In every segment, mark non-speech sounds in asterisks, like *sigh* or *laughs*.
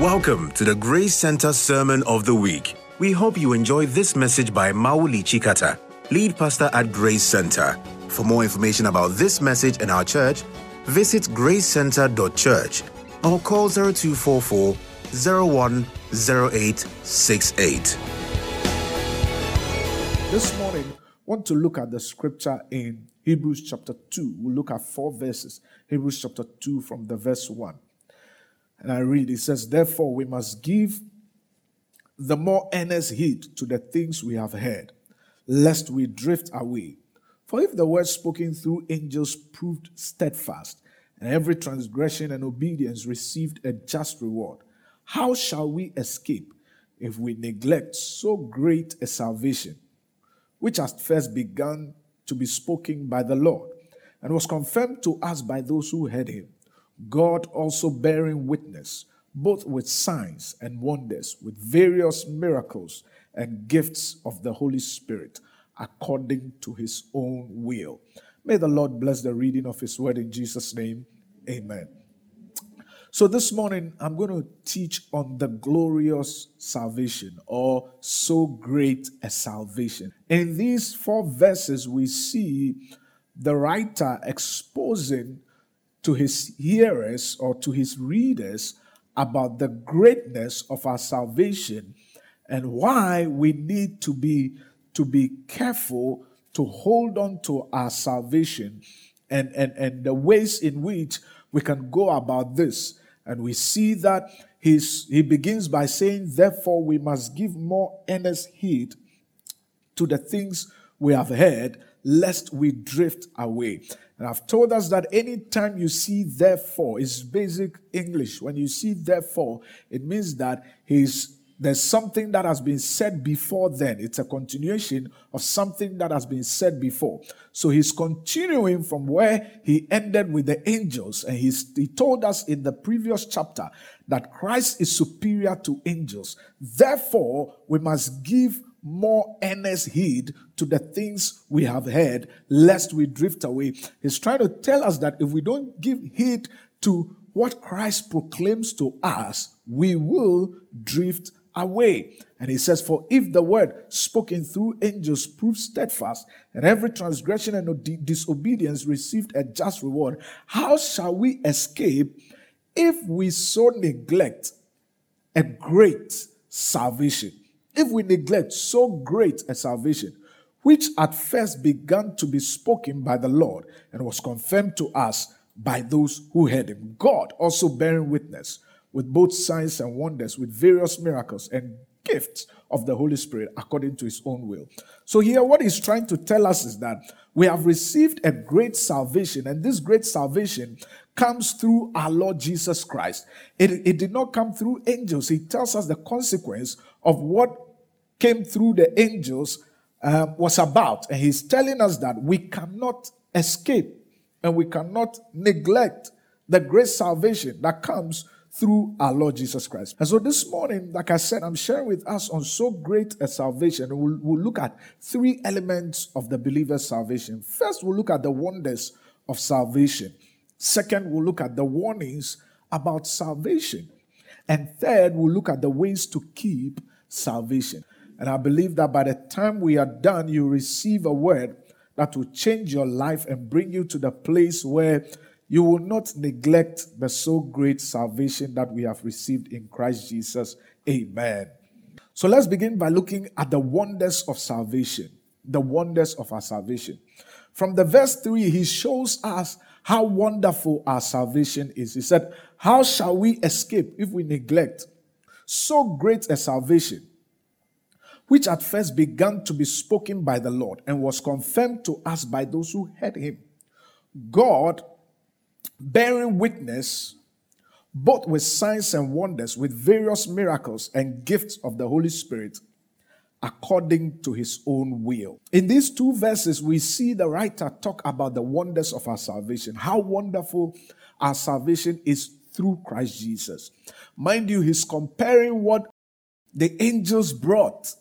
Welcome to the Grace Center Sermon of the Week. We hope you enjoy this message by Mauli Chikata, lead pastor at Grace Center. For more information about this message and our church, visit gracecenter.church or call 0244 010868. This morning, want to look at the scripture in Hebrews chapter 2. We'll look at four verses. Hebrews chapter 2 from the verse 1. And I read, it says, Therefore, we must give the more earnest heed to the things we have heard, lest we drift away. For if the word spoken through angels proved steadfast, and every transgression and obedience received a just reward, how shall we escape if we neglect so great a salvation, which has first begun to be spoken by the Lord, and was confirmed to us by those who heard him? God also bearing witness, both with signs and wonders, with various miracles and gifts of the Holy Spirit, according to his own will. May the Lord bless the reading of his word in Jesus' name. Amen. So, this morning I'm going to teach on the glorious salvation or so great a salvation. In these four verses, we see the writer exposing to his hearers or to his readers about the greatness of our salvation and why we need to be to be careful to hold on to our salvation and, and, and the ways in which we can go about this. And we see that he's, he begins by saying, Therefore, we must give more earnest heed to the things we have heard, lest we drift away. And I've told us that anytime you see therefore, it's basic English. When you see therefore, it means that he's there's something that has been said before then. It's a continuation of something that has been said before. So he's continuing from where he ended with the angels. And he's, he told us in the previous chapter that Christ is superior to angels. Therefore, we must give more earnest heed to the things we have heard, lest we drift away. He's trying to tell us that if we don't give heed to what Christ proclaims to us, we will drift away. And he says, For if the word spoken through angels proves steadfast, and every transgression and disobedience received a just reward, how shall we escape if we so neglect a great salvation? If we neglect so great a salvation, which at first began to be spoken by the Lord and was confirmed to us by those who heard him, God also bearing witness with both signs and wonders, with various miracles and gifts of the Holy Spirit according to his own will. So, here, what he's trying to tell us is that we have received a great salvation, and this great salvation comes through our Lord Jesus Christ. It, it did not come through angels. He tells us the consequence of what came through the angels uh, was about. And he's telling us that we cannot escape and we cannot neglect the great salvation that comes through our Lord Jesus Christ. And so this morning, like I said, I'm sharing with us on so great a salvation. We'll, we'll look at three elements of the believer's salvation. First, we'll look at the wonders of salvation. Second, we'll look at the warnings about salvation. And third, we'll look at the ways to keep salvation. And I believe that by the time we are done, you receive a word that will change your life and bring you to the place where you will not neglect the so great salvation that we have received in Christ Jesus. Amen. So let's begin by looking at the wonders of salvation. The wonders of our salvation. From the verse 3, he shows us how wonderful our salvation is. He said, How shall we escape if we neglect so great a salvation? Which at first began to be spoken by the Lord and was confirmed to us by those who heard him. God bearing witness both with signs and wonders, with various miracles and gifts of the Holy Spirit, according to his own will. In these two verses, we see the writer talk about the wonders of our salvation, how wonderful our salvation is through Christ Jesus. Mind you, he's comparing what the angels brought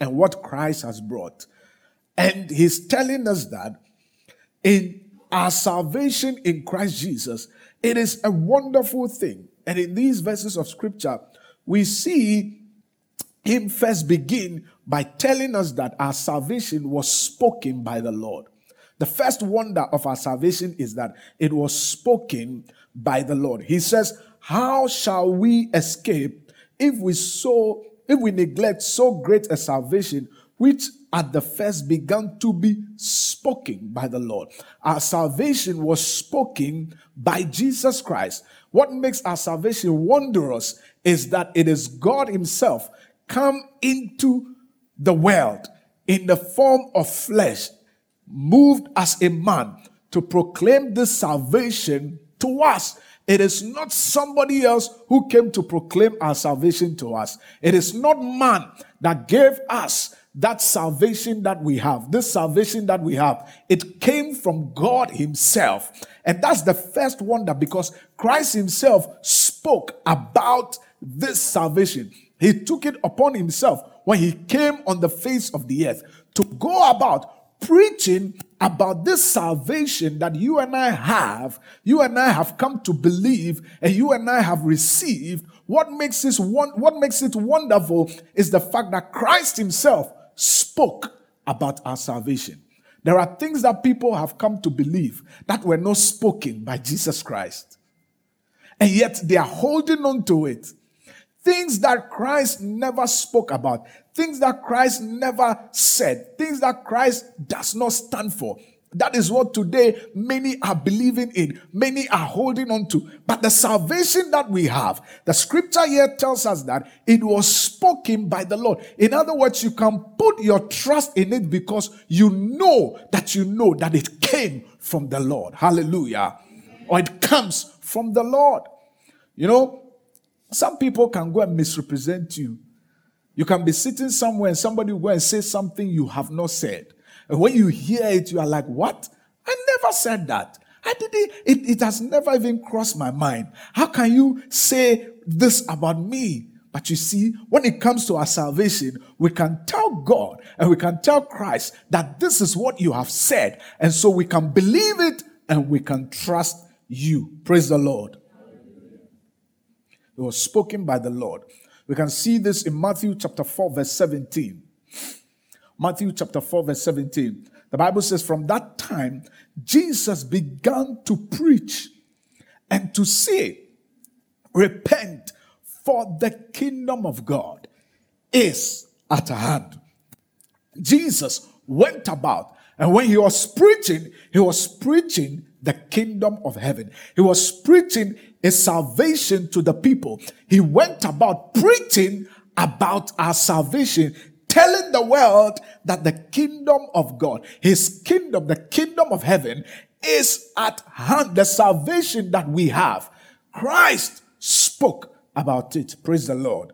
and what Christ has brought. And he's telling us that in our salvation in Christ Jesus, it is a wonderful thing. And in these verses of scripture, we see him first begin by telling us that our salvation was spoken by the Lord. The first wonder of our salvation is that it was spoken by the Lord. He says, How shall we escape if we so if we neglect so great a salvation, which at the first began to be spoken by the Lord? Our salvation was spoken by Jesus Christ. What makes our salvation wondrous is that it is God Himself come into the world in the form of flesh, moved as a man to proclaim this salvation to us. It is not somebody else who came to proclaim our salvation to us. It is not man that gave us that salvation that we have. This salvation that we have, it came from God Himself. And that's the first wonder because Christ Himself spoke about this salvation. He took it upon Himself when He came on the face of the earth to go about preaching about this salvation that you and I have, you and I have come to believe, and you and I have received. What makes this one, what makes it wonderful is the fact that Christ Himself spoke about our salvation. There are things that people have come to believe that were not spoken by Jesus Christ. And yet they are holding on to it. Things that Christ never spoke about, things that Christ never said, things that Christ does not stand for. That is what today many are believing in, many are holding on to. But the salvation that we have, the scripture here tells us that it was spoken by the Lord. In other words, you can put your trust in it because you know that you know that it came from the Lord. Hallelujah. Or it comes from the Lord. You know, some people can go and misrepresent you. You can be sitting somewhere and somebody will go and say something you have not said. And when you hear it, you are like, What? I never said that. I didn't, it, it has never even crossed my mind. How can you say this about me? But you see, when it comes to our salvation, we can tell God and we can tell Christ that this is what you have said. And so we can believe it and we can trust you. Praise the Lord. It was spoken by the Lord. We can see this in Matthew chapter 4, verse 17. Matthew chapter 4, verse 17. The Bible says, From that time, Jesus began to preach and to say, Repent, for the kingdom of God is at hand. Jesus went about, and when he was preaching, he was preaching the kingdom of heaven. He was preaching a salvation to the people. He went about preaching about our salvation, telling the world that the kingdom of God, his kingdom, the kingdom of heaven, is at hand. The salvation that we have. Christ spoke about it. Praise the Lord.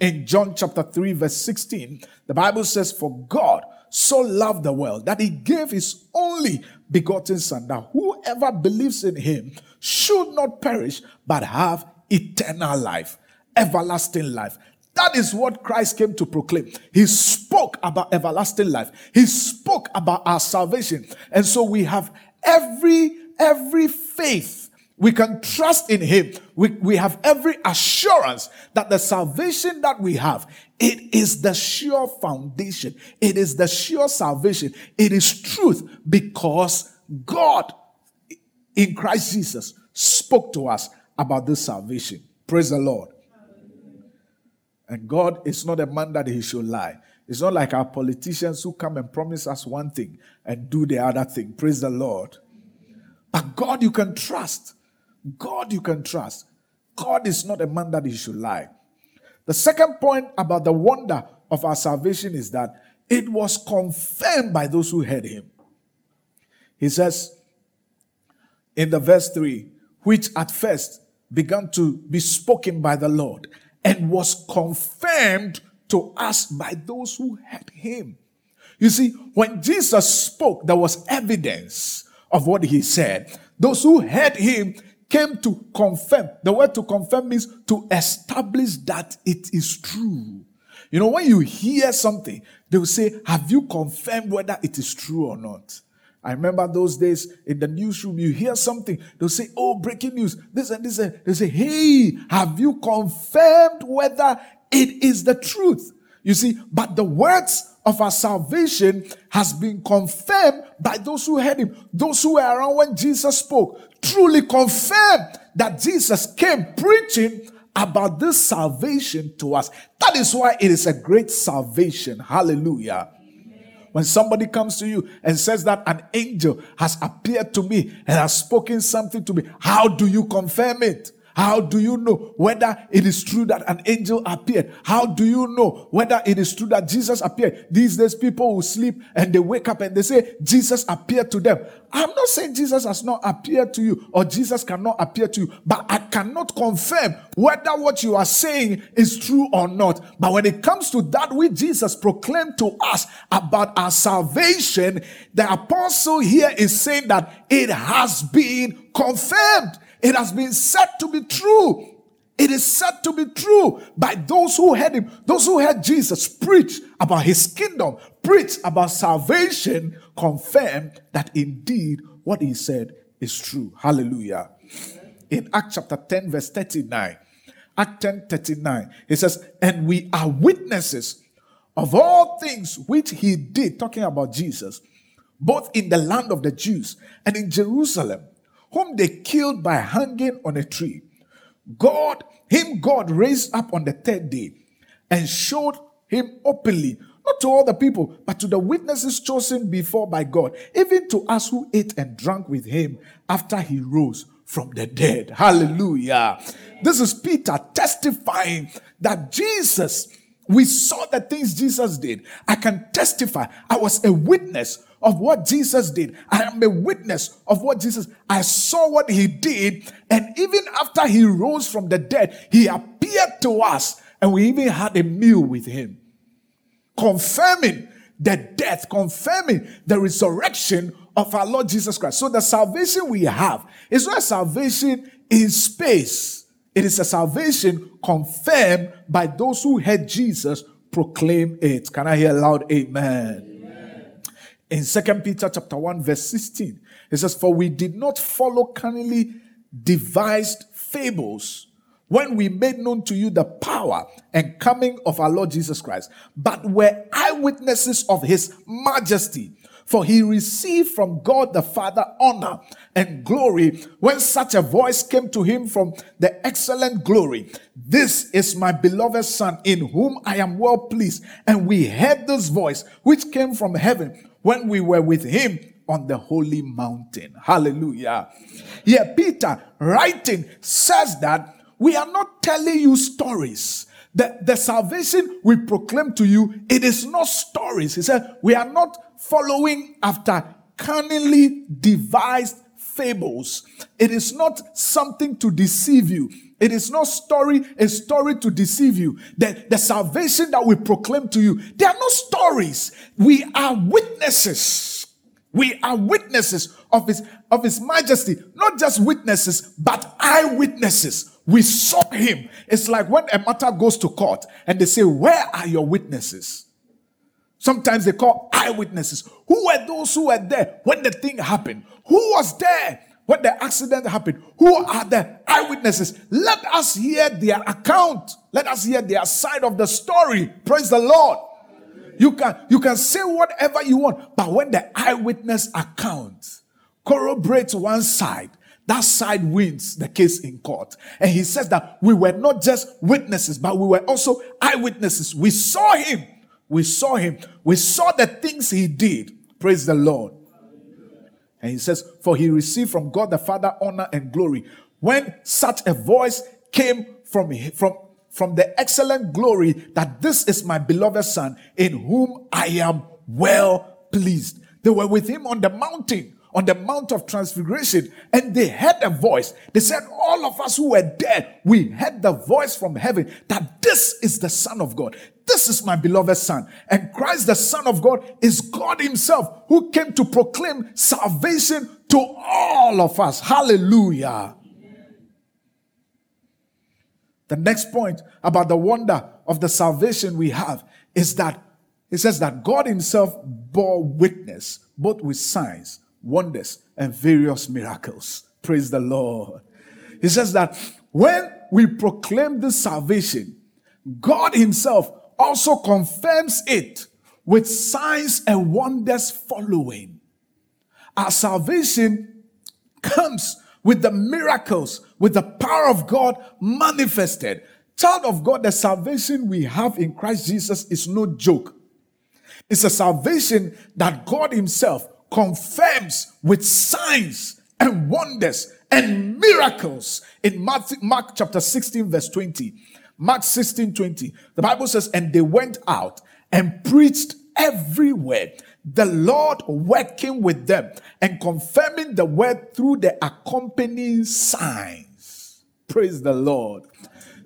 In John chapter 3, verse 16, the Bible says, For God so loved the world that he gave his only begotten Son, that whoever believes in him should not perish, but have eternal life, everlasting life. That is what Christ came to proclaim. He spoke about everlasting life. He spoke about our salvation. And so we have every, every faith. We can trust in him. We, we have every assurance that the salvation that we have, it is the sure foundation. It is the sure salvation. It is truth because God in Christ Jesus spoke to us about this salvation. Praise the Lord. And God is not a man that he should lie. It's not like our politicians who come and promise us one thing and do the other thing. Praise the Lord. But God you can trust. God you can trust. God is not a man that he should lie. The second point about the wonder of our salvation is that it was confirmed by those who heard him. He says in the verse 3 which at first began to be spoken by the Lord and was confirmed to us by those who heard him. You see, when Jesus spoke, there was evidence of what he said. Those who heard him came to confirm. The word to confirm means to establish that it is true. You know, when you hear something, they will say, Have you confirmed whether it is true or not? I remember those days in the newsroom, you hear something, they'll say, Oh, breaking news, this and this. And they say, Hey, have you confirmed whether it is the truth? You see, but the words of our salvation has been confirmed by those who heard him, those who were around when Jesus spoke, truly confirmed that Jesus came preaching about this salvation to us. That is why it is a great salvation. Hallelujah. When somebody comes to you and says that an angel has appeared to me and has spoken something to me, how do you confirm it? How do you know whether it is true that an angel appeared? How do you know whether it is true that Jesus appeared? These days, people will sleep and they wake up and they say, Jesus appeared to them. I'm not saying Jesus has not appeared to you or Jesus cannot appear to you, but I cannot confirm whether what you are saying is true or not. But when it comes to that which Jesus proclaimed to us about our salvation, the apostle here is saying that it has been confirmed. It has been said to be true. It is said to be true by those who heard him, those who heard Jesus preach about his kingdom, preach about salvation, confirm that indeed what he said is true. Hallelujah. In Acts chapter 10, verse 39, Act 10 39, it says, And we are witnesses of all things which he did, talking about Jesus, both in the land of the Jews and in Jerusalem whom they killed by hanging on a tree. God, him God raised up on the third day and showed him openly, not to all the people, but to the witnesses chosen before by God, even to us who ate and drank with him after he rose from the dead. Hallelujah. This is Peter testifying that Jesus, we saw the things Jesus did. I can testify. I was a witness of what Jesus did. I am a witness of what Jesus, I saw what he did. And even after he rose from the dead, he appeared to us and we even had a meal with him, confirming the death, confirming the resurrection of our Lord Jesus Christ. So the salvation we have is not salvation in space. It is a salvation confirmed by those who heard Jesus proclaim it. Can I hear loud amen? In Second Peter chapter 1, verse 16. It says, For we did not follow cunningly devised fables when we made known to you the power and coming of our Lord Jesus Christ, but were eyewitnesses of his majesty. For he received from God the Father honor and glory when such a voice came to him from the excellent glory. This is my beloved Son in whom I am well pleased. And we heard this voice which came from heaven when we were with him on the holy mountain. Hallelujah. Here, Peter writing says that we are not telling you stories. The, the salvation we proclaim to you, it is not stories. He said, we are not following after cunningly devised fables. It is not something to deceive you. It is not story, a story to deceive you. The, the salvation that we proclaim to you, they are not stories. We are witnesses. We are witnesses of his, of his majesty. Not just witnesses, but eyewitnesses. We saw him. It's like when a matter goes to court and they say, Where are your witnesses? Sometimes they call eyewitnesses. Who were those who were there when the thing happened? Who was there when the accident happened? Who are the eyewitnesses? Let us hear their account. Let us hear their side of the story. Praise the Lord. You can you can say whatever you want, but when the eyewitness account corroborates one side, that side wins the case in court. And he says that we were not just witnesses, but we were also eyewitnesses. We saw him. We saw him. We saw the things he did. Praise the Lord. And he says, For he received from God the Father honor and glory. When such a voice came from, from, from the excellent glory that this is my beloved Son, in whom I am well pleased. They were with him on the mountain, on the Mount of Transfiguration, and they heard a voice. They said, All of us who were dead, we heard the voice from heaven that this is the Son of God. This is my beloved Son. And Christ, the Son of God, is God Himself who came to proclaim salvation to all of us. Hallelujah. The next point about the wonder of the salvation we have is that it says that God Himself bore witness both with signs, wonders, and various miracles. Praise the Lord. He says that when we proclaim this salvation, God Himself also confirms it with signs and wonders following. Our salvation comes with the miracles, with the power of God manifested. Child of God, the salvation we have in Christ Jesus is no joke. It's a salvation that God Himself confirms with signs and wonders and miracles in Mark, Mark chapter 16, verse 20. Mark 16, 20. The Bible says, And they went out and preached everywhere, the Lord working with them and confirming the word through the accompanying signs. Praise the Lord.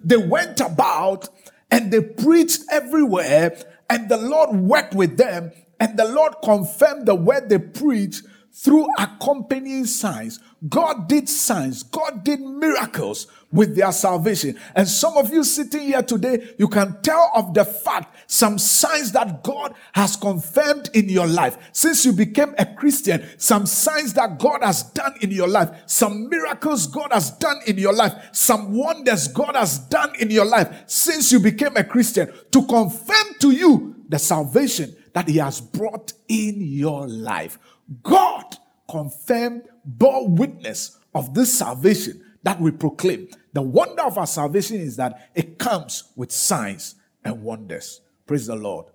They went about and they preached everywhere, and the Lord worked with them, and the Lord confirmed the word they preached through accompanying signs. God did signs, God did miracles with their salvation. And some of you sitting here today, you can tell of the fact some signs that God has confirmed in your life. Since you became a Christian, some signs that God has done in your life, some miracles God has done in your life, some wonders God has done in your life since you became a Christian to confirm to you the salvation that He has brought in your life. God confirmed, bore witness of this salvation that we proclaim. The wonder of our salvation is that it comes with signs and wonders. Praise the Lord.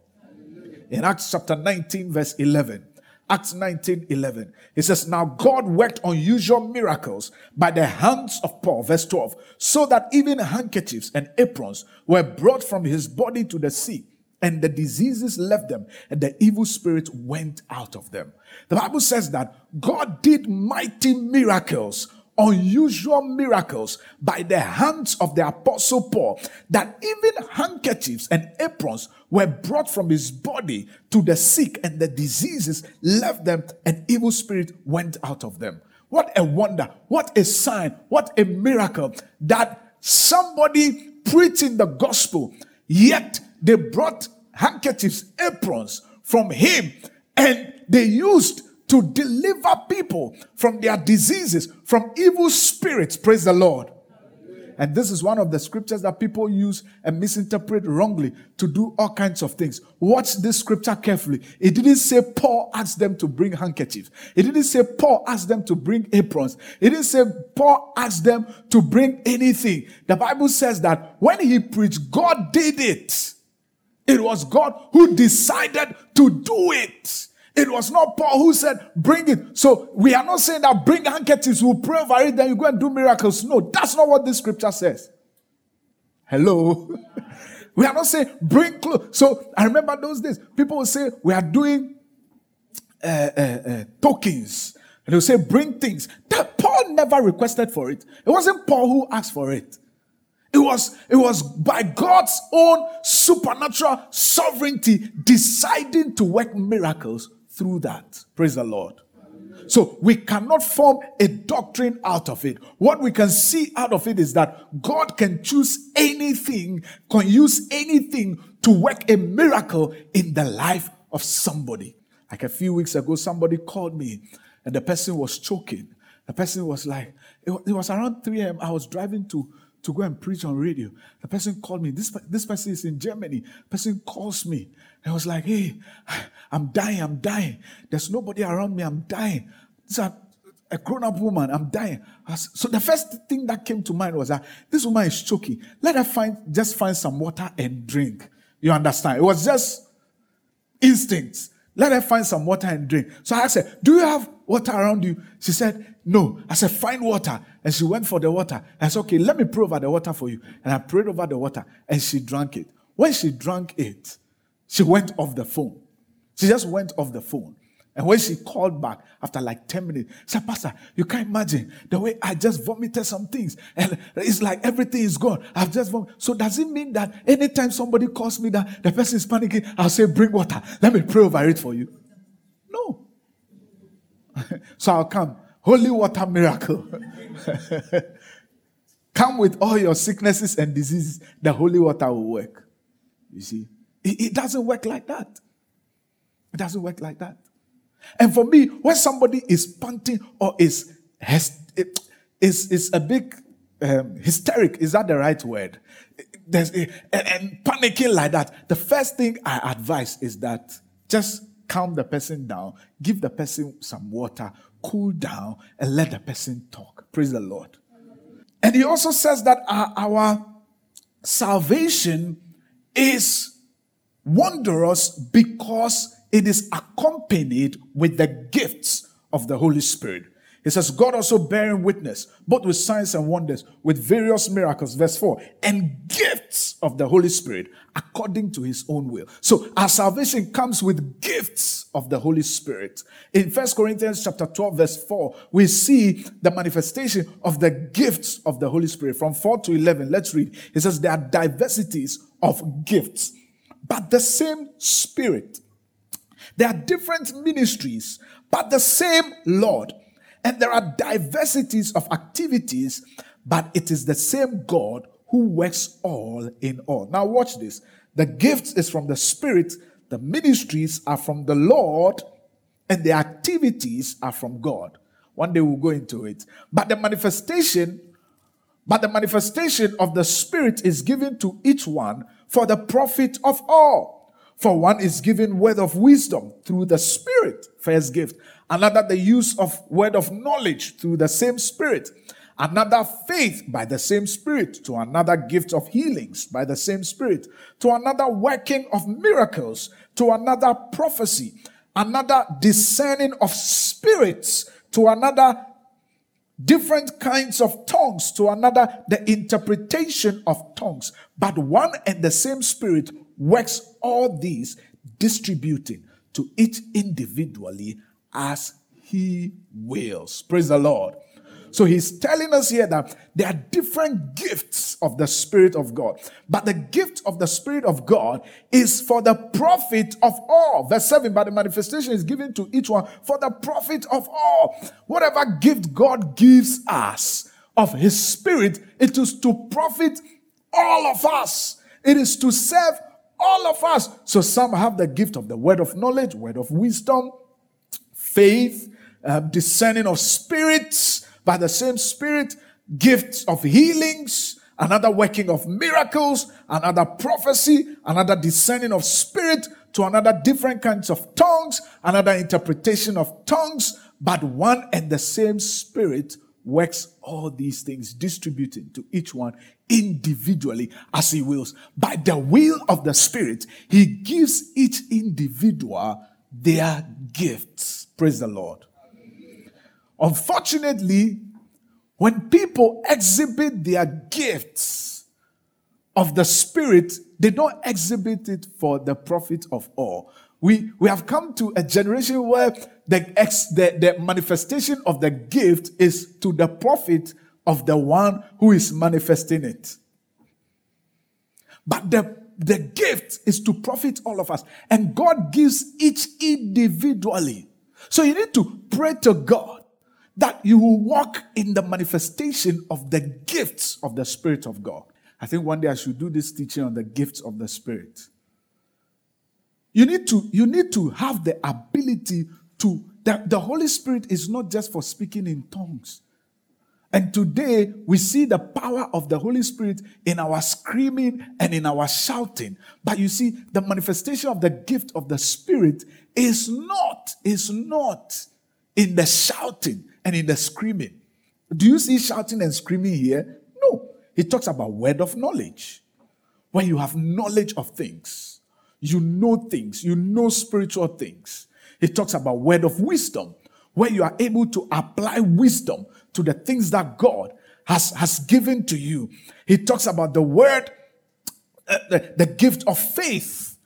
In Acts chapter 19, verse 11, Acts 19 11. It says, Now God worked unusual miracles by the hands of Paul, verse 12, so that even handkerchiefs and aprons were brought from his body to the sea, and the diseases left them, and the evil spirit went out of them. The Bible says that God did mighty miracles, unusual miracles by the hands of the apostle Paul, that even handkerchiefs and aprons were brought from his body to the sick, and the diseases left them, and evil spirit went out of them. What a wonder, what a sign, what a miracle that somebody preaching the gospel, yet they brought handkerchiefs, aprons from him and they used to deliver people from their diseases, from evil spirits. Praise the Lord. And this is one of the scriptures that people use and misinterpret wrongly to do all kinds of things. Watch this scripture carefully. It didn't say Paul asked them to bring handkerchiefs. It didn't say Paul asked them to bring aprons. It didn't say Paul asked them to bring anything. The Bible says that when he preached, God did it. It was God who decided to do it. It was not Paul who said, bring it. So we are not saying that bring handkerchiefs, we'll pray over it, then you go and do miracles. No, that's not what this scripture says. Hello. *laughs* we are not saying bring clothes. So I remember those days, people would say, we are doing uh, uh, uh, tokens. And they'll say, bring things. That Paul never requested for it. It wasn't Paul who asked for it. It was, it was by God's own supernatural sovereignty deciding to work miracles through that. Praise the Lord. So we cannot form a doctrine out of it. What we can see out of it is that God can choose anything, can use anything to work a miracle in the life of somebody. Like a few weeks ago, somebody called me and the person was choking. The person was like, it was around 3 a.m. I was driving to to go and preach on radio. The person called me. This, this person is in Germany. The person calls me. I was like, hey, I'm dying, I'm dying. There's nobody around me, I'm dying. This is a grown-up woman, I'm dying. so the first thing that came to mind was that this woman is choking. Let her find just find some water and drink. You understand? It was just instincts. Let her find some water and drink. So I said, Do you have water around you? She said, No. I said, Find water. And she went for the water. I said, Okay, let me pray over the water for you. And I prayed over the water and she drank it. When she drank it, she went off the phone. She just went off the phone. And when she called back after like 10 minutes, she said, Pastor, you can't imagine the way I just vomited some things. And it's like everything is gone. I've just vomited. So does it mean that anytime somebody calls me that the person is panicking, I'll say, bring water. Let me pray over it for you. No. *laughs* so I'll come. Holy water miracle. *laughs* come with all your sicknesses and diseases. The holy water will work. You see? It, it doesn't work like that. It doesn't work like that. And for me, when somebody is panting or is has, is, is a big um, hysteric, is that the right word? There's and, and panicking like that. The first thing I advise is that just calm the person down, give the person some water, cool down, and let the person talk. Praise the Lord. And he also says that our, our salvation is wondrous because it is accompanied with the gifts of the Holy Spirit. He says, God also bearing witness, both with signs and wonders, with various miracles, verse 4, and gifts of the Holy Spirit according to his own will. So our salvation comes with gifts of the Holy Spirit. In First Corinthians chapter 12, verse 4, we see the manifestation of the gifts of the Holy Spirit. From 4 to 11, let's read. He says, There are diversities of gifts, but the same Spirit. There are different ministries, but the same Lord and there are diversities of activities, but it is the same God who works all in all. Now, watch this. The gifts is from the Spirit, the ministries are from the Lord, and the activities are from God. One day we'll go into it. But the manifestation, but the manifestation of the Spirit is given to each one for the profit of all. For one is given word of wisdom through the Spirit, first gift another the use of word of knowledge through the same spirit. Another faith by the same spirit. To another gift of healings by the same spirit. To another working of miracles. To another prophecy. Another discerning of spirits. To another different kinds of tongues. To another the interpretation of tongues. But one and the same spirit works all these distributing to each individually as he wills. Praise the Lord. So he's telling us here that there are different gifts of the Spirit of God. But the gift of the Spirit of God is for the profit of all. Verse 7, but the manifestation is given to each one for the profit of all. Whatever gift God gives us of his Spirit, it is to profit all of us. It is to serve all of us. So some have the gift of the word of knowledge, word of wisdom, faith, uh, discerning of spirits by the same spirit, gifts of healings, another working of miracles, another prophecy, another discerning of spirit, to another different kinds of tongues, another interpretation of tongues, but one and the same spirit works all these things, distributing to each one individually as he wills. By the will of the spirit, he gives each individual their gifts. Praise the Lord. Unfortunately, when people exhibit their gifts of the Spirit, they don't exhibit it for the profit of all. We, we have come to a generation where the, ex, the, the manifestation of the gift is to the profit of the one who is manifesting it. But the the gift is to profit all of us. And God gives each individually. So you need to pray to God that you will walk in the manifestation of the gifts of the Spirit of God. I think one day I should do this teaching on the gifts of the Spirit. You need to, you need to have the ability to, that the Holy Spirit is not just for speaking in tongues. And today we see the power of the Holy Spirit in our screaming and in our shouting. But you see, the manifestation of the gift of the Spirit is not, is not in the shouting and in the screaming. Do you see shouting and screaming here? No. He talks about word of knowledge. When you have knowledge of things, you know things, you know spiritual things. He talks about word of wisdom, where you are able to apply wisdom to the things that God has, has given to you. He talks about the word, uh, the, the gift of faith.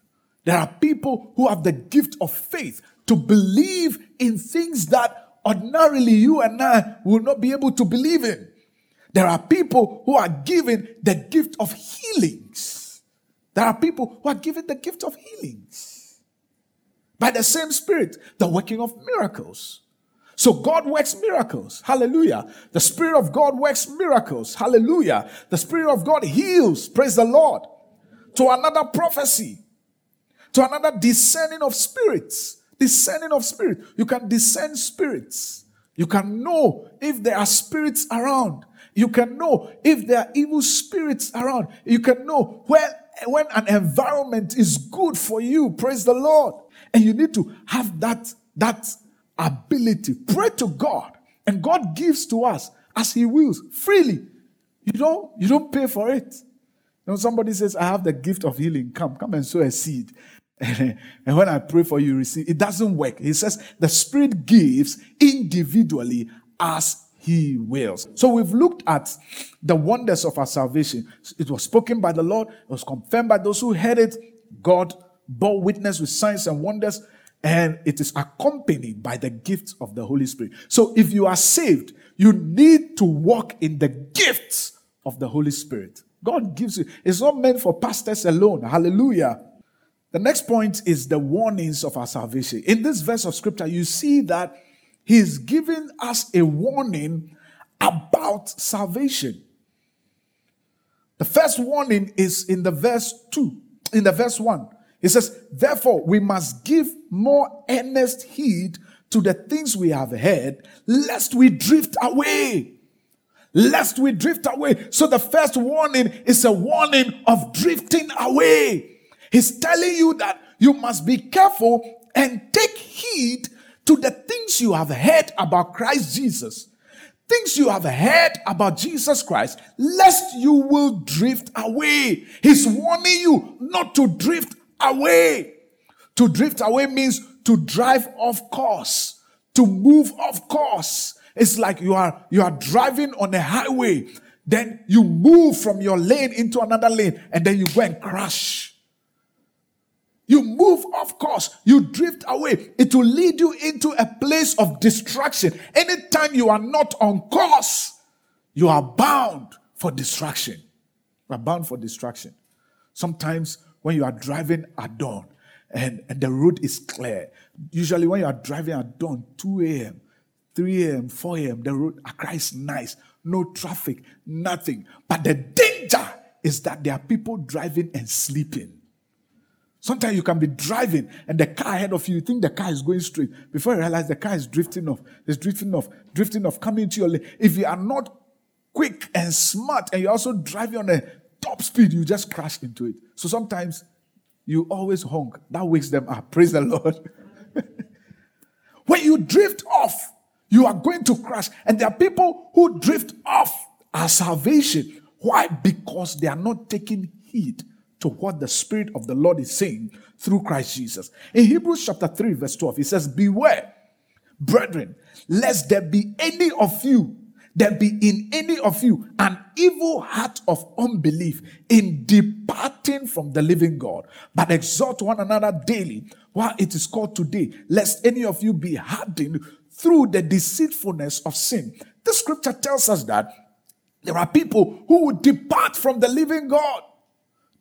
There are people who have the gift of faith to believe in things that ordinarily you and I will not be able to believe in. There are people who are given the gift of healings. There are people who are given the gift of healings by the same Spirit, the working of miracles. So God works miracles. Hallelujah. The Spirit of God works miracles. Hallelujah. The Spirit of God heals. Praise the Lord. To another prophecy. To another discerning of spirits. Discerning of spirit. You can discern spirits. You can know if there are spirits around. You can know if there are evil spirits around. You can know when, when an environment is good for you. Praise the Lord. And you need to have that, that ability. Pray to God. And God gives to us as He wills freely. You don't, you don't pay for it. You know, somebody says, I have the gift of healing. Come, come and sow a seed. *laughs* and when I pray for you, receive. It doesn't work. He says the Spirit gives individually as He wills. So we've looked at the wonders of our salvation. It was spoken by the Lord, it was confirmed by those who heard it. God bore witness with signs and wonders, and it is accompanied by the gifts of the Holy Spirit. So if you are saved, you need to walk in the gifts of the Holy Spirit. God gives you. It's not meant for pastors alone. Hallelujah. The next point is the warnings of our salvation. In this verse of scripture, you see that he's giving us a warning about salvation. The first warning is in the verse 2, in the verse 1. It says, Therefore, we must give more earnest heed to the things we have heard, lest we drift away. Lest we drift away. So the first warning is a warning of drifting away. He's telling you that you must be careful and take heed to the things you have heard about Christ Jesus. Things you have heard about Jesus Christ, lest you will drift away. He's warning you not to drift away. To drift away means to drive off course, to move off course. It's like you are you are driving on a highway, then you move from your lane into another lane, and then you go and crash. You move off course, you drift away. It will lead you into a place of distraction. Anytime you are not on course, you are bound for distraction. You are bound for distraction. Sometimes when you are driving at dawn and, and the road is clear, usually when you are driving at dawn, 2 a.m., 3 a.m., 4 a.m., the road Accra is nice, no traffic, nothing. But the danger is that there are people driving and sleeping. Sometimes you can be driving and the car ahead of you, you think the car is going straight. Before you realize the car is drifting off, it's drifting off, drifting off, coming to your lane. If you are not quick and smart and you're also driving on a top speed, you just crash into it. So sometimes you always honk. That wakes them up. Praise the Lord. *laughs* when you drift off, you are going to crash. And there are people who drift off our salvation. Why? Because they are not taking heed to what the Spirit of the Lord is saying through Christ Jesus. In Hebrews chapter 3, verse 12, he says, Beware, brethren, lest there be any of you, there be in any of you an evil heart of unbelief in departing from the living God, but exhort one another daily while it is called today, lest any of you be hardened through the deceitfulness of sin. The scripture tells us that there are people who would depart from the living God.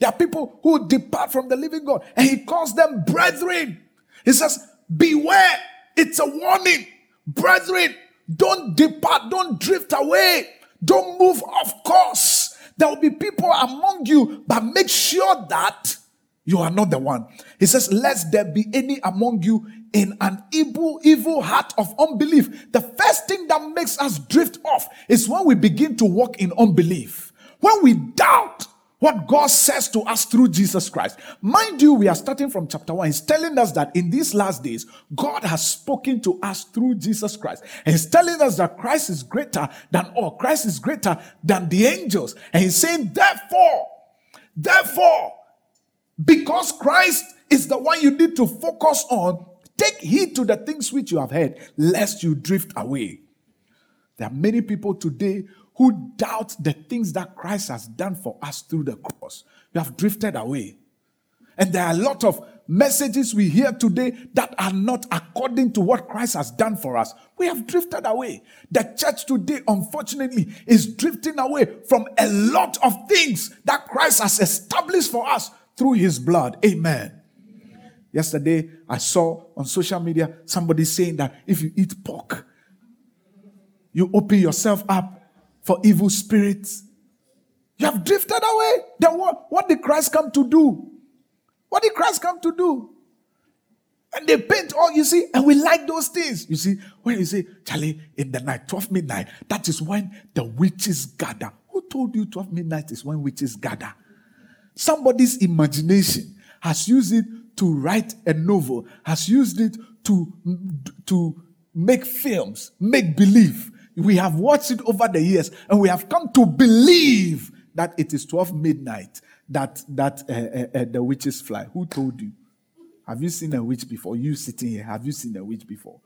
There are people who depart from the living God and he calls them brethren. He says, Beware, it's a warning. Brethren, don't depart, don't drift away, don't move off course. There will be people among you, but make sure that you are not the one. He says, Lest there be any among you in an evil, evil heart of unbelief. The first thing that makes us drift off is when we begin to walk in unbelief. When we doubt what God says to us through Jesus Christ. Mind you, we are starting from chapter 1. He's telling us that in these last days, God has spoken to us through Jesus Christ. And he's telling us that Christ is greater than all. Christ is greater than the angels. And he's saying, therefore, therefore, because Christ is the one you need to focus on, take heed to the things which you have heard, lest you drift away. There are many people today who doubt the things that Christ has done for us through the cross. You have drifted away. And there are a lot of messages we hear today that are not according to what Christ has done for us. We have drifted away. The church today, unfortunately, is drifting away from a lot of things that Christ has established for us through his blood. Amen. Yesterday, I saw on social media somebody saying that if you eat pork, you open yourself up for evil spirits. You have drifted away. Then what, what did Christ come to do? What did Christ come to do? And they paint all, you see, and we like those things. You see, when you say, Charlie, in the night, 12 midnight, that is when the witches gather. Who told you 12 midnight is when witches gather? Somebody's imagination has used it to write a novel, has used it to, to make films, make believe. We have watched it over the years and we have come to believe that it is 12 midnight that, that uh, uh, uh, the witches fly. Who told you? Have you seen a witch before? You sitting here, have you seen a witch before?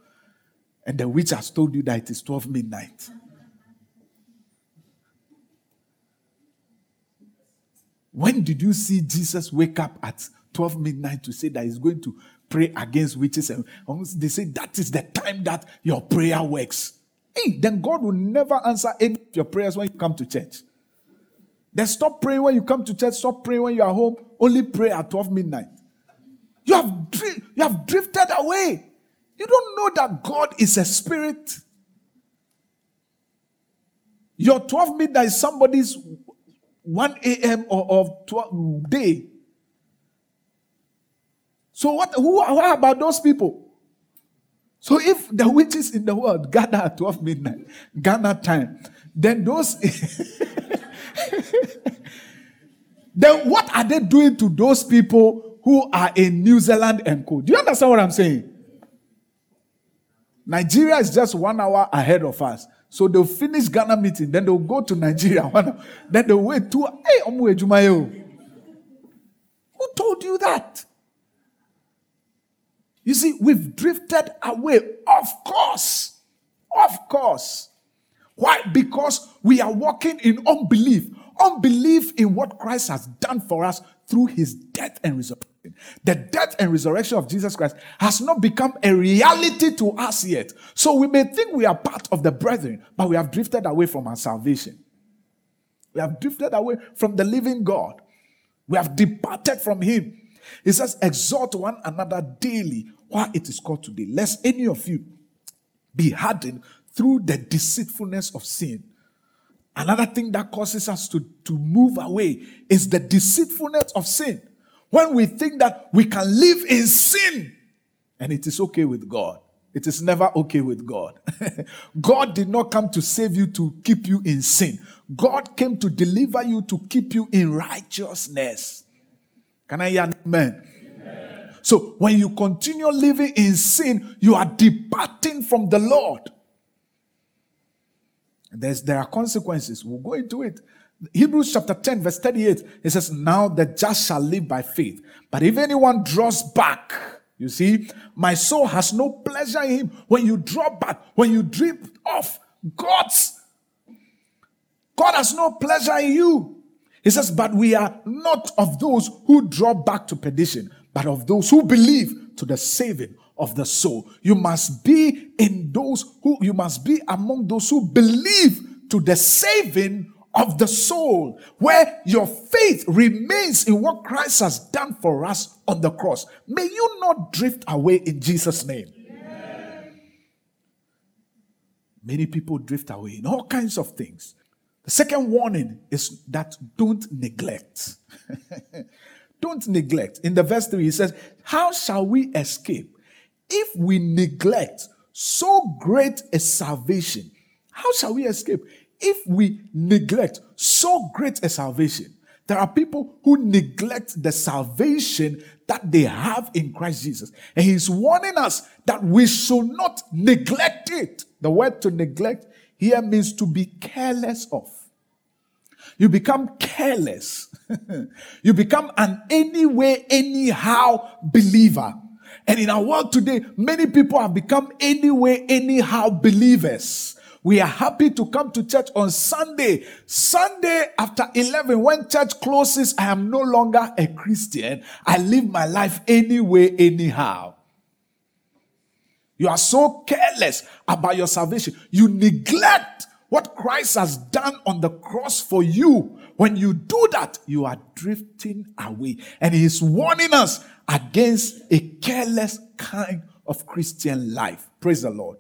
And the witch has told you that it is 12 midnight. When did you see Jesus wake up at 12 midnight to say that he's going to pray against witches? And they say that is the time that your prayer works. Hey, then God will never answer any of your prayers when you come to church. Then stop praying when you come to church, stop praying when you are home, only pray at 12 midnight. You have, you have drifted away. You don't know that God is a spirit. Your 12 midnight is somebody's 1 a.m. or of 12 day. So what who what about those people? So if the witches in the world gather at 12 midnight, Ghana time, then those *laughs* then what are they doing to those people who are in New Zealand and co. Do you understand what I'm saying? Nigeria is just one hour ahead of us. So they'll finish Ghana meeting, then they'll go to Nigeria. *laughs* then they'll wait two. Hey, Who told you that? You see, we've drifted away. Of course. Of course. Why? Because we are walking in unbelief. Unbelief in what Christ has done for us through his death and resurrection. The death and resurrection of Jesus Christ has not become a reality to us yet. So we may think we are part of the brethren, but we have drifted away from our salvation. We have drifted away from the living God. We have departed from him. He says, exhort one another daily while it is called today, lest any of you be hardened through the deceitfulness of sin. Another thing that causes us to, to move away is the deceitfulness of sin. When we think that we can live in sin and it is okay with God. It is never okay with God. *laughs* God did not come to save you to keep you in sin. God came to deliver you to keep you in righteousness. Can I hear amen? So when you continue living in sin, you are departing from the Lord. There's, there are consequences. We'll go into it. Hebrews chapter 10, verse 38, it says, Now the just shall live by faith. But if anyone draws back, you see, my soul has no pleasure in him. When you draw back, when you drift off, God's God has no pleasure in you. He says, But we are not of those who draw back to perdition, but of those who believe to the saving of the soul. You must be in those who, you must be among those who believe to the saving of the soul, where your faith remains in what Christ has done for us on the cross. May you not drift away in Jesus' name. Many people drift away in all kinds of things. The second warning is that don't neglect. *laughs* don't neglect. In the verse 3, he says, How shall we escape if we neglect so great a salvation? How shall we escape? if we neglect so great a salvation, there are people who neglect the salvation that they have in Christ Jesus. And he's warning us that we should not neglect it. The word to neglect here means to be careless of. You become careless. *laughs* you become an anyway, anyhow believer. And in our world today, many people have become anyway, anyhow believers. We are happy to come to church on Sunday. Sunday after 11, when church closes, I am no longer a Christian. I live my life anyway, anyhow. You are so careless about your salvation. You neglect what Christ has done on the cross for you. When you do that, you are drifting away. And He is warning us against a careless kind of Christian life. Praise the Lord.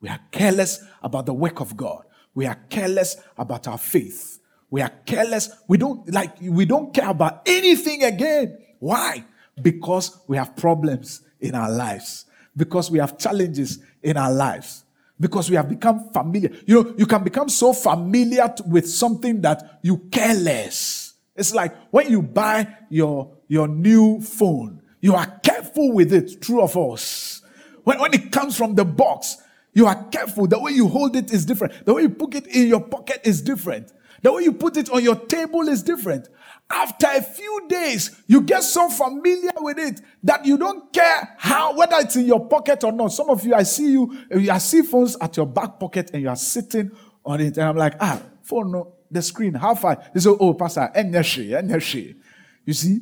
We are careless about the work of God. We are careless about our faith. We are careless. We don't like, we don't care about anything again. Why? because we have problems in our lives, because we have challenges in our lives, because we have become familiar. You know, you can become so familiar with something that you care less. It's like when you buy your, your new phone, you are careful with it, true of us. When, when it comes from the box, you are careful. The way you hold it is different. The way you put it in your pocket is different. The way you put it on your table is different. After a few days, you get so familiar with it that you don't care how, whether it's in your pocket or not. Some of you, I see you, I see phones at your back pocket and you are sitting on it. And I'm like, ah, phone, no, the screen, how far? They say, oh, Pastor, you see?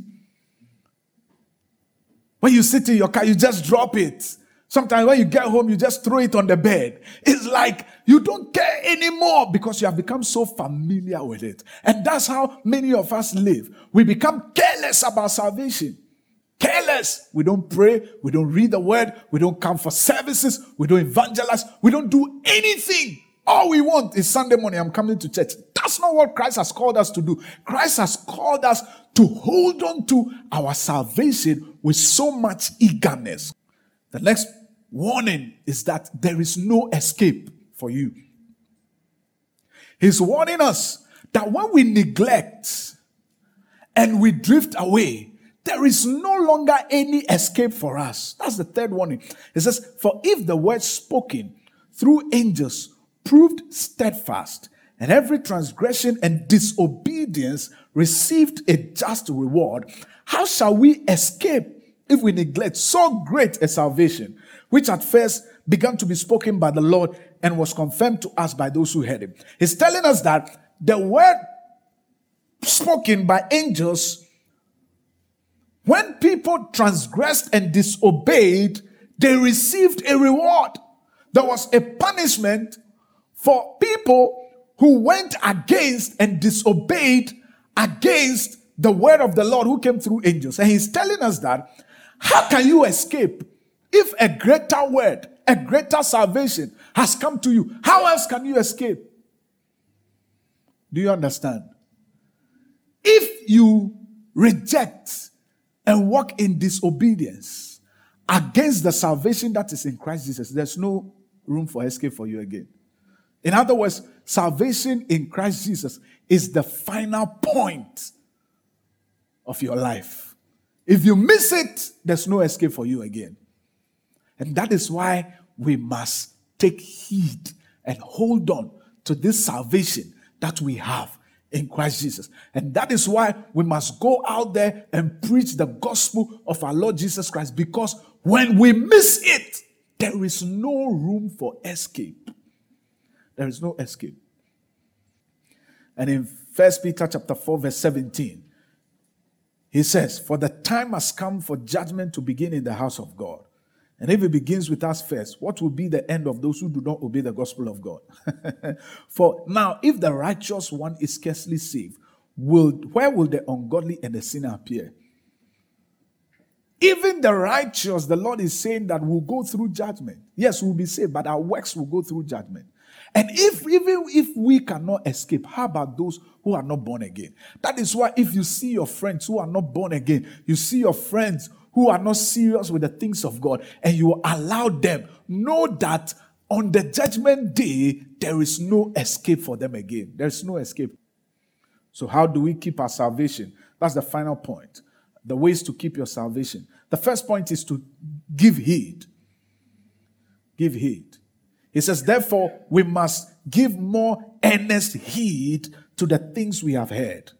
When you sit in your car, you just drop it. Sometimes when you get home, you just throw it on the bed. It's like you don't care anymore because you have become so familiar with it. And that's how many of us live. We become careless about salvation. Careless. We don't pray. We don't read the word. We don't come for services. We don't evangelize. We don't do anything. All we want is Sunday morning, I'm coming to church. That's not what Christ has called us to do. Christ has called us to hold on to our salvation with so much eagerness. The next warning is that there is no escape for you. He's warning us that when we neglect and we drift away, there is no longer any escape for us. That's the third warning. It says, For if the word spoken through angels proved steadfast, and every transgression and disobedience received a just reward, how shall we escape if we neglect so great a salvation, which at first began to be spoken by the Lord and was confirmed to us by those who heard him. He's telling us that the word spoken by angels, when people transgressed and disobeyed, they received a reward. There was a punishment for people who went against and disobeyed against the word of the Lord who came through angels. And he's telling us that how can you escape if a greater word, a greater salvation has come to you? How else can you escape? Do you understand? If you reject and walk in disobedience against the salvation that is in Christ Jesus, there's no room for escape for you again. In other words, salvation in Christ Jesus is the final point of your life. If you miss it, there's no escape for you again. And that is why we must take heed and hold on to this salvation that we have in Christ Jesus. And that is why we must go out there and preach the gospel of our Lord Jesus Christ because when we miss it, there is no room for escape. There is no escape. And in First Peter chapter 4 verse 17, he says, For the time has come for judgment to begin in the house of God. And if it begins with us first, what will be the end of those who do not obey the gospel of God? *laughs* for now, if the righteous one is scarcely saved, will, where will the ungodly and the sinner appear? Even the righteous, the Lord is saying that will go through judgment. Yes, we'll be saved, but our works will go through judgment. And if even if we cannot escape, how about those who are not born again? That is why if you see your friends who are not born again, you see your friends who are not serious with the things of God, and you allow them, know that on the judgment day, there is no escape for them again. There's no escape. So, how do we keep our salvation? That's the final point. The ways to keep your salvation. The first point is to give heed. Give heed. He says, therefore, we must give more earnest heed to the things we have heard.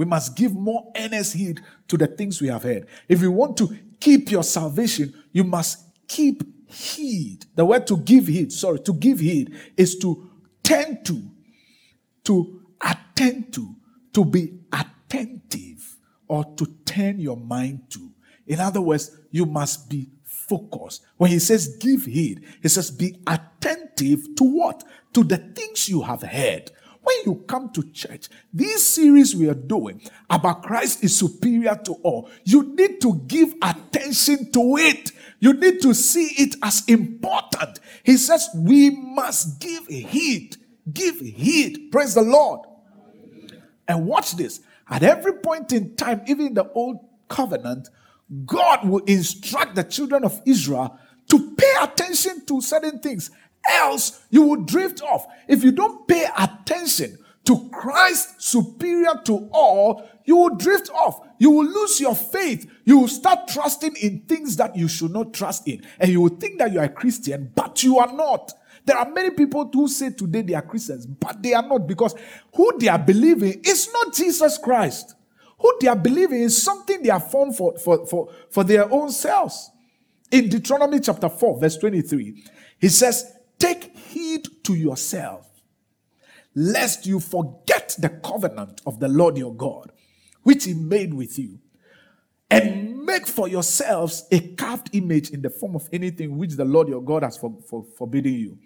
We must give more earnest heed to the things we have heard. If you want to keep your salvation, you must keep heed. The word to give heed, sorry, to give heed is to tend to, to attend to, to be attentive, or to turn your mind to. In other words, you must be focused. When he says give heed, he says be attentive to what? To the things you have heard. When you come to church, this series we are doing about Christ is superior to all. You need to give attention to it. You need to see it as important. He says we must give heed. Give heed. Praise the Lord. And watch this. At every point in time, even in the old covenant, God will instruct the children of Israel to pay attention to certain things. Else, you will drift off. If you don't pay attention to Christ superior to all, you will drift off. You will lose your faith. You will start trusting in things that you should not trust in. And you will think that you are a Christian, but you are not. There are many people who say today they are Christians, but they are not because who they are believing is not Jesus Christ. Who they are believing is something they are formed for, for, for, for their own selves. In Deuteronomy chapter 4, verse 23, he says, Take heed to yourself, lest you forget the covenant of the Lord your God, which he made with you, and make for yourselves a carved image in the form of anything which the Lord your God has for, for, forbidden you.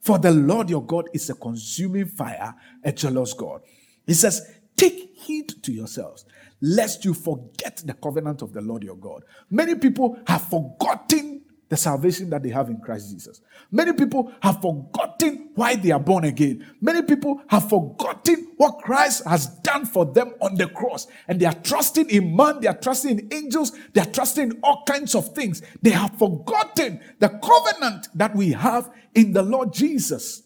For the Lord your God is a consuming fire, a jealous God. He says, Take heed to yourselves, lest you forget the covenant of the Lord your God. Many people have forgotten the salvation that they have in Christ Jesus. Many people have forgotten why they are born again. Many people have forgotten what Christ has done for them on the cross. And they are trusting in man, they are trusting in angels, they are trusting in all kinds of things. They have forgotten the covenant that we have in the Lord Jesus.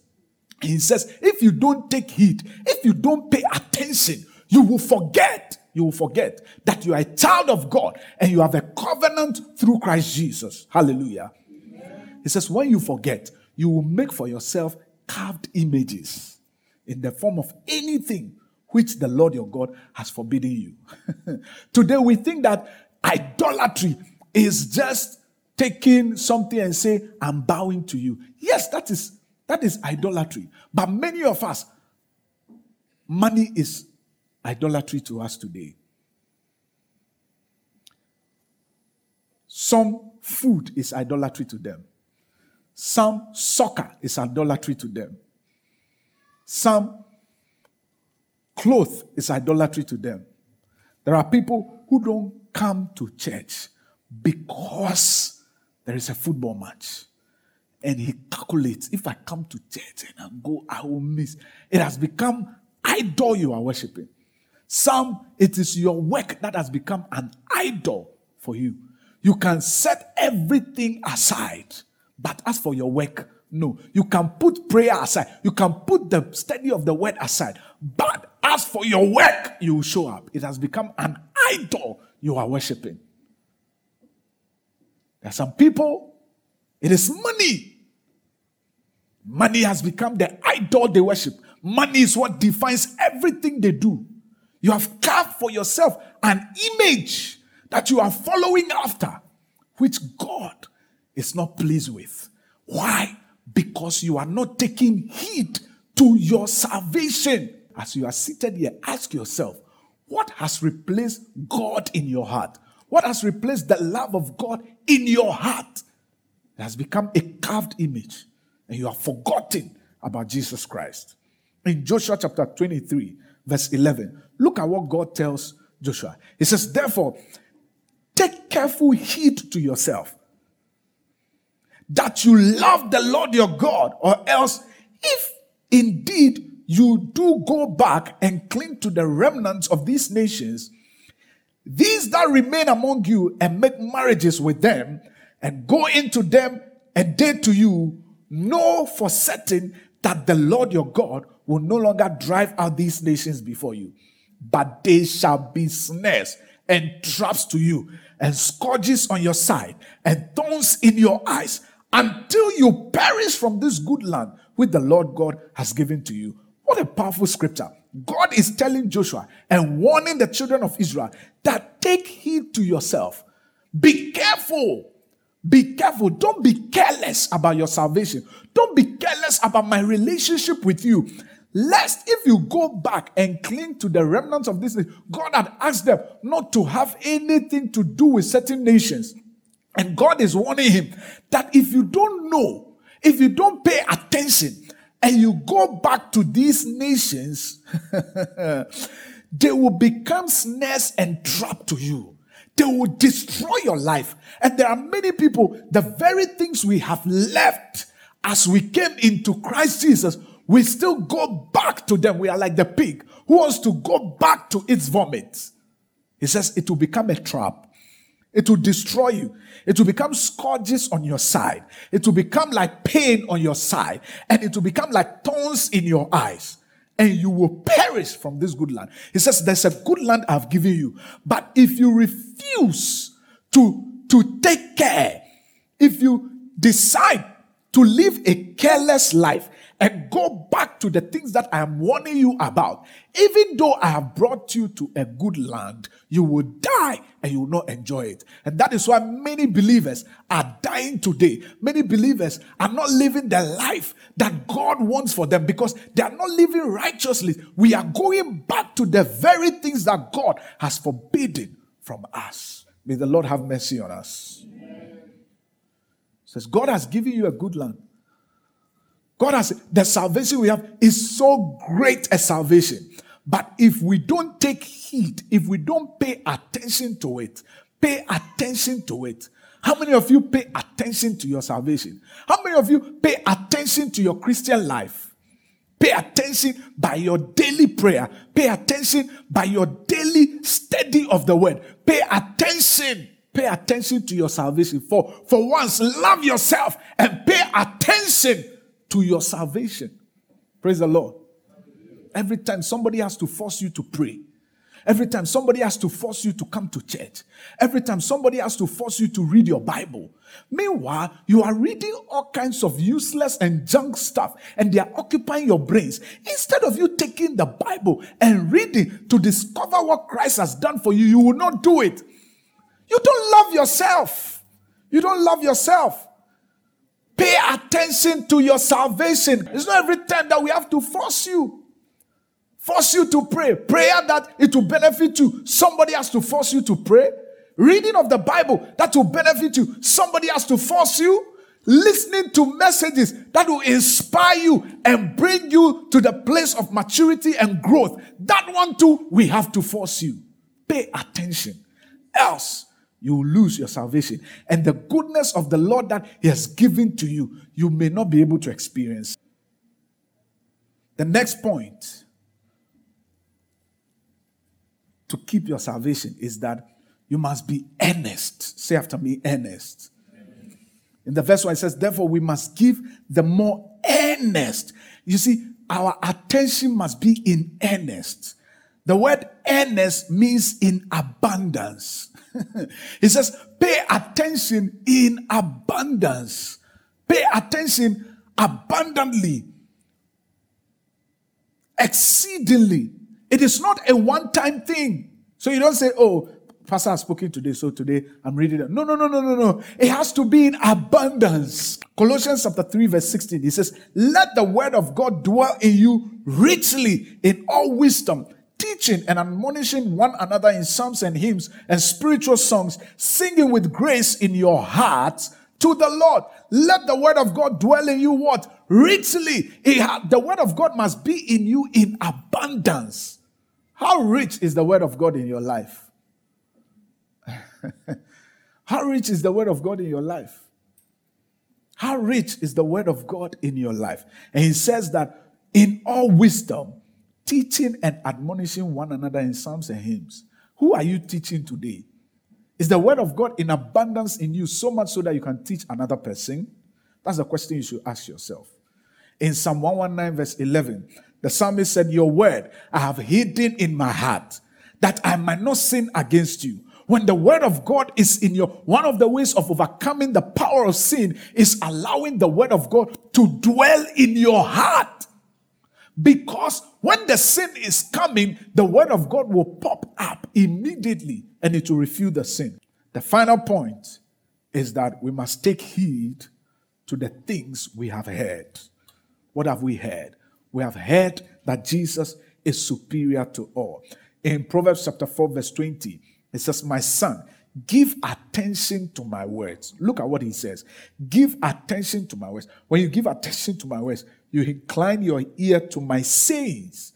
He says, if you don't take heed, if you don't pay attention, you will forget you will forget that you are a child of God and you have a covenant through Christ Jesus. Hallelujah. Amen. He says, when you forget, you will make for yourself carved images in the form of anything which the Lord your God has forbidden you. *laughs* Today we think that idolatry is just taking something and say, I'm bowing to you. Yes, that is that is idolatry. But many of us, money is idolatry to us today. Some food is idolatry to them. Some soccer is idolatry to them. Some cloth is idolatry to them. There are people who don't come to church because there is a football match. And he calculates if I come to church and I go, I will miss. It has become idol you are worshiping. Some, it is your work that has become an idol for you. You can set everything aside. But as for your work, no. You can put prayer aside. You can put the study of the word aside. But as for your work, you will show up. It has become an idol you are worshiping. There are some people, it is money. Money has become the idol they worship. Money is what defines everything they do. You have carved for yourself an image that you are following after, which God is not pleased with. Why? Because you are not taking heed to your salvation. As you are seated here, ask yourself, what has replaced God in your heart? What has replaced the love of God in your heart? It has become a carved image, and you have forgotten about Jesus Christ. In Joshua chapter 23, verse 11, Look at what God tells Joshua. He says, Therefore, take careful heed to yourself that you love the Lord your God, or else, if indeed you do go back and cling to the remnants of these nations, these that remain among you and make marriages with them and go into them and date to you, know for certain that the Lord your God will no longer drive out these nations before you but they shall be snares and traps to you, and scourges on your side, and thorns in your eyes, until you perish from this good land which the Lord God has given to you. What a powerful scripture. God is telling Joshua and warning the children of Israel that take heed to yourself. Be careful. Be careful. Don't be careless about your salvation. Don't be careless about my relationship with you. Lest if you go back and cling to the remnants of this, God had asked them not to have anything to do with certain nations. And God is warning him that if you don't know, if you don't pay attention, and you go back to these nations, *laughs* they will become snares and trap to you. They will destroy your life. And there are many people, the very things we have left as we came into Christ Jesus, we still go back to them. We are like the pig who wants to go back to its vomit. He says it will become a trap. It will destroy you. It will become scourges on your side. It will become like pain on your side. And it will become like thorns in your eyes. And you will perish from this good land. He says, There's a good land I've given you. But if you refuse to, to take care, if you decide to live a careless life, and go back to the things that I am warning you about. Even though I have brought you to a good land, you will die and you will not enjoy it. And that is why many believers are dying today. Many believers are not living the life that God wants for them because they are not living righteously. We are going back to the very things that God has forbidden from us. May the Lord have mercy on us. Says God has given you a good land. God has the salvation we have is so great a salvation. But if we don't take heed, if we don't pay attention to it, pay attention to it. How many of you pay attention to your salvation? How many of you pay attention to your Christian life? Pay attention by your daily prayer. Pay attention by your daily study of the word. Pay attention. Pay attention to your salvation. For, for once, love yourself and pay attention to your salvation. Praise the Lord. Every time somebody has to force you to pray, every time somebody has to force you to come to church, every time somebody has to force you to read your Bible. Meanwhile, you are reading all kinds of useless and junk stuff, and they are occupying your brains. Instead of you taking the Bible and reading to discover what Christ has done for you, you will not do it. You don't love yourself. You don't love yourself. Pay attention to your salvation. It's not every time that we have to force you. Force you to pray. Prayer that it will benefit you. Somebody has to force you to pray. Reading of the Bible that will benefit you. Somebody has to force you. Listening to messages that will inspire you and bring you to the place of maturity and growth. That one too, we have to force you. Pay attention. Else, you will lose your salvation. And the goodness of the Lord that He has given to you, you may not be able to experience. The next point to keep your salvation is that you must be earnest. Say after me, earnest. In the verse one, it says, Therefore, we must give the more earnest. You see, our attention must be in earnest. The word earnest means in abundance. *laughs* he says, pay attention in abundance. Pay attention abundantly, exceedingly. It is not a one time thing. So you don't say, oh, Pastor has spoken today, so today I'm reading it. No, no, no, no, no, no. It has to be in abundance. Colossians chapter 3, verse 16. He says, Let the word of God dwell in you richly in all wisdom teaching and admonishing one another in psalms and hymns and spiritual songs, singing with grace in your hearts to the Lord. Let the word of God dwell in you what? Richly. The word of God must be in you in abundance. How rich is the word of God in your life? *laughs* How rich is the word of God in your life? How rich is the word of God in your life? And he says that in all wisdom, teaching and admonishing one another in psalms and hymns. Who are you teaching today? Is the word of God in abundance in you so much so that you can teach another person? That's the question you should ask yourself. In Psalm 119, verse 11, the psalmist said, Your word I have hidden in my heart that I might not sin against you. When the word of God is in your, one of the ways of overcoming the power of sin is allowing the word of God to dwell in your heart. Because when the sin is coming, the word of God will pop up immediately and it will refute the sin. The final point is that we must take heed to the things we have heard. What have we heard? We have heard that Jesus is superior to all. In Proverbs chapter 4, verse 20, it says, My son, give attention to my words. Look at what he says. Give attention to my words. When you give attention to my words, you incline your ear to my sayings.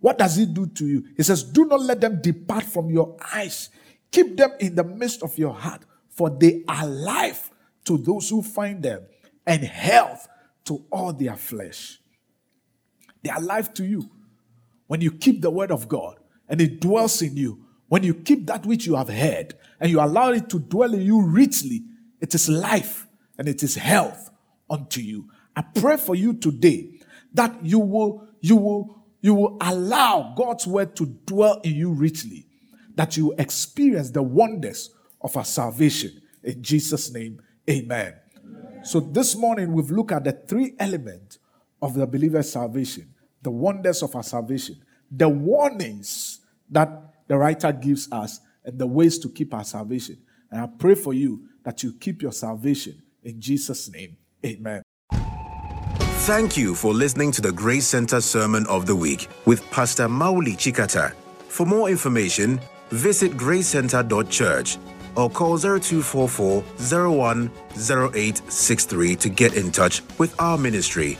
What does it do to you? He says, Do not let them depart from your eyes. Keep them in the midst of your heart, for they are life to those who find them and health to all their flesh. They are life to you. When you keep the word of God and it dwells in you, When you keep that which you have heard and you allow it to dwell in you richly, it is life and it is health unto you. I pray for you today that you will, you will, you will allow God's word to dwell in you richly, that you experience the wonders of our salvation. In Jesus' name, amen. amen. So this morning we've looked at the three elements of the believer's salvation, the wonders of our salvation, the warnings that the writer gives us, the ways to keep our salvation. And I pray for you that you keep your salvation in Jesus' name. Amen. Thank you for listening to the Grace Center Sermon of the Week with Pastor Mauli Chikata. For more information, visit gracecenter.church or call 0244 010863 to get in touch with our ministry.